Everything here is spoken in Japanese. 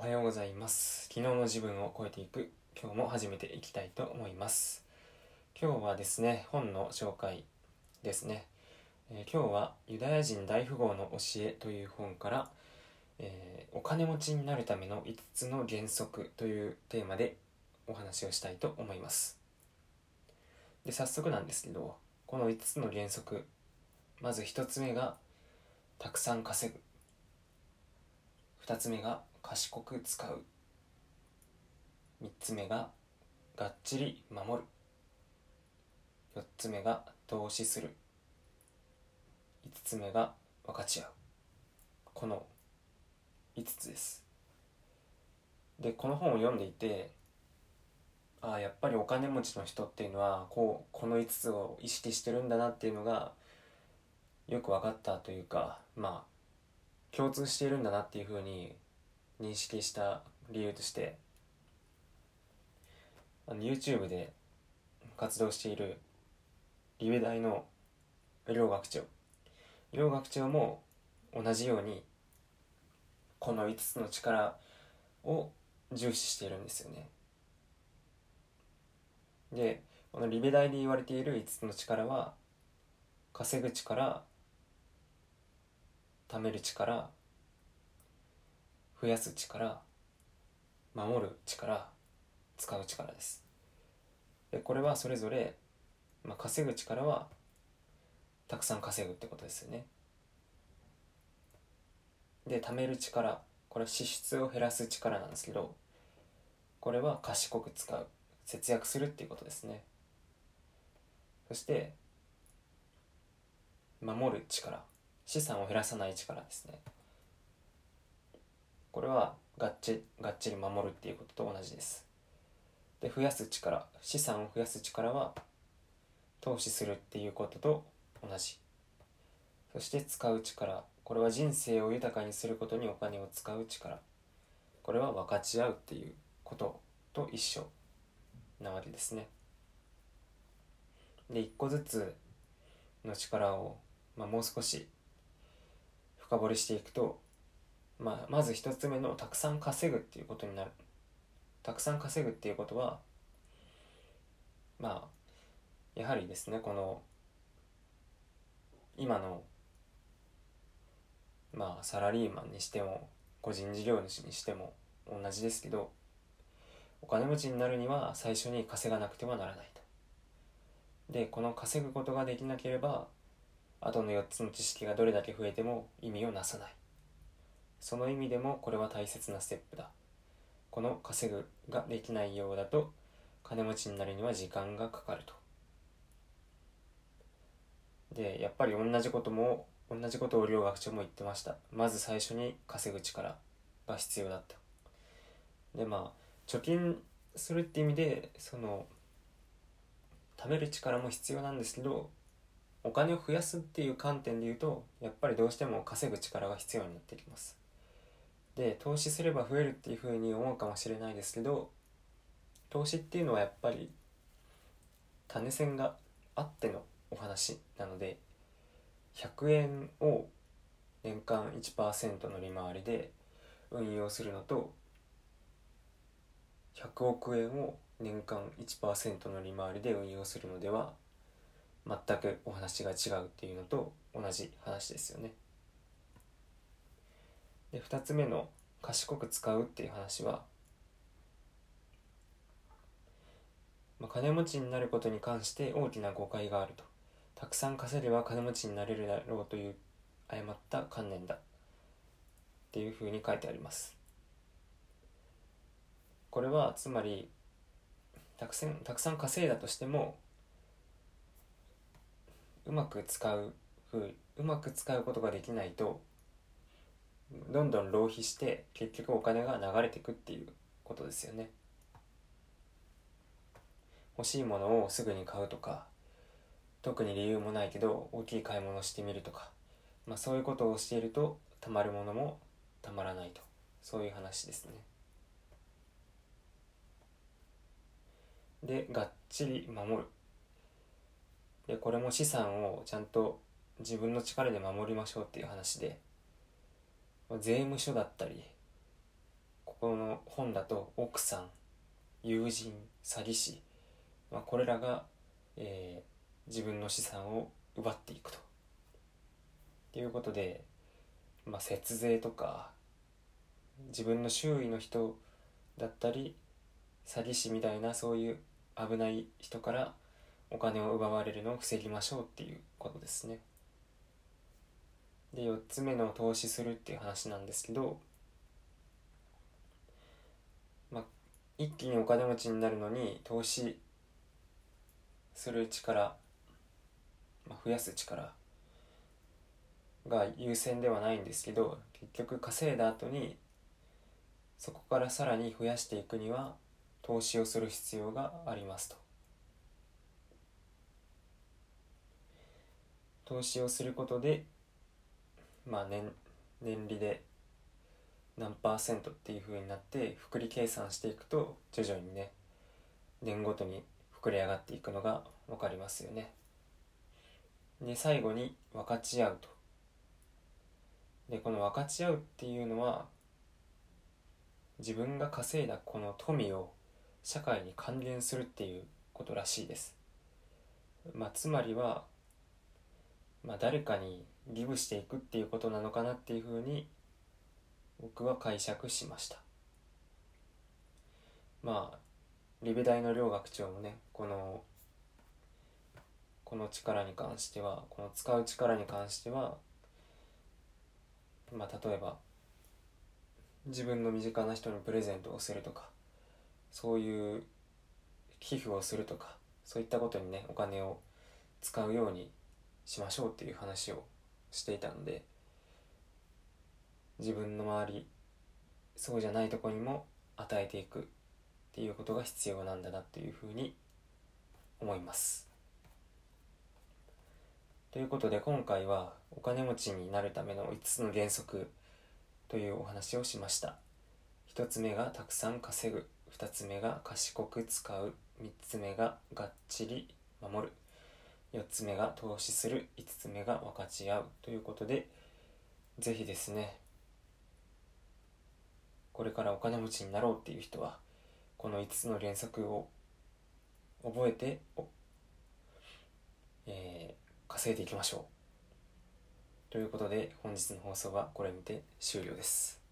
おはようございます。昨日の自分を超えていく。今日も始めていきたいと思います。今日はですね本の紹介ですね、えー、今日はユダヤ人大富豪の教えという本から、えー、お金持ちになるための5つの原則というテーマでお話をしたいと思います。で早速なんですけどこの5つの原則まず1つ目がたくさん稼ぐ。2つ目が賢く使う。3つ目ががっちり守る。4つ目が投資する。5つ目が分かち合う。この5つです。でこの本を読んでいてああやっぱりお金持ちの人っていうのはこうこの5つを意識してるんだなっていうのがよく分かったというかまあ共通しているんだなっていうふうに認識した理由としてあの YouTube で活動しているリベ大の両学長。両学長も同じようにこの5つの力を重視しているんですよね。でこのリベ大で言われている5つの力は稼ぐ力貯める力増やす力守る力使う力です。でこれはそれぞれ、まあ、稼ぐ力はたくさん稼ぐってことですよね。で貯める力これは支出を減らす力なんですけどこれは賢く使う節約するっていうことですね。そして守る力資産を減らさない力ですね。これはがっちがっちり守るっていうことと同じです。で増やす力資産を増やす力は投資するっていうことと同じ。そして使う力これは人生を豊かにすることにお金を使う力。これは分かち合うっていうことと一緒なわけですね。で一個ずつの力を、まあ、もう少し深掘りしていくとまあ、まず一つ目のたくさん稼ぐっていうことになるたくさん稼ぐっていうことはまあやはりですねこの今のまあサラリーマンにしても個人事業主にしても同じですけどお金持ちになるには最初に稼がなくてはならないと。でこの稼ぐことができなければ後の4つの知識がどれだけ増えても意味をなさない。その意味でもこれは大切なステップだ。この稼ぐができないようだと金持ちになるには時間がかかると。でやっぱり同じことも同じことを両学長も言ってました。まず最初に稼ぐ力が必要だった。でまあ貯金するって意味でその貯める力も必要なんですけどお金を増やすっていう観点で言うとやっぱりどうしても稼ぐ力が必要になってきます。で投資すれば増えるっていうふうに思うかもしれないですけど投資っていうのはやっぱり種銭があってのお話なので100円を年間1%の利回りで運用するのと100億円を年間1%の利回りで運用するのでは全くお話が違うっていうのと同じ話ですよね。で2つ目の賢く使うっていう話は、まあ、金持ちになることに関して大きな誤解があると。たくさん稼げば金持ちになれるだろうという誤った観念だ。っていうふうに書いてあります。これはつまりたくさんたくさん稼いだとしてもうまく使うふううまく使うことができないとどんどん浪費して結局お金が流れていくっていうことですよね。欲しいものをすぐに買うとか特に理由もないけど大きい買い物してみるとか、まあ、そういうことをしているとたまるものもたまらないと。そういう話ですね。でがっちり守る。でこれも資産をちゃんと自分の力で守りましょうっていう話で税務署だったりここの本だと奥さん友人詐欺師、まあ、これらが、えー、自分の資産を奪っていくと。ということで、まあ、節税とか自分の周囲の人だったり詐欺師みたいなそういう危ない人からお金を奪われるのを防ぎましょうっていうことですね。で4つ目の投資するっていう話なんですけど、まあ、一気にお金持ちになるのに投資する力、ま、増やす力が優先ではないんですけど結局稼いだ後にそこからさらに増やしていくには投資をする必要がありますと。投資をすることでまあ年年利で何パーセントっていうふうになって複利計算していくと徐々にね年ごとに膨れ上がっていくのが分かりますよね。で最後に分かち合うと。でこの分かち合うっていうのは自分が稼いだこの富を社会に還元するっていうことらしいです。まあ、つまりは、まあ、誰かにギブしていくっていうことなのかなっていうふうに僕は解釈しました。まあリベ大の両学長もねこのこの力に関してはこの使う力に関してはまあ例えば自分の身近な人にプレゼントをするとかそういう寄付をするとかそういったことにねお金を使うようにしましょうっていう話をしていたので自分の周りそうじゃないとこにも与えていくっていうことが必要なんだなっていうふうに思います。ということで今回はお金持ちになるための5つの原則というお話をしました。1つ目がたくさん稼ぐ2つ目が賢く使う3つ目ががっちり守る4つ目が投資する5つ目が分かち合うということで是非ですねこれからお金持ちになろうっていう人はこの5つの原則を覚えてえー、稼いでいきましょう。ということで本日の放送はこれにて終了です。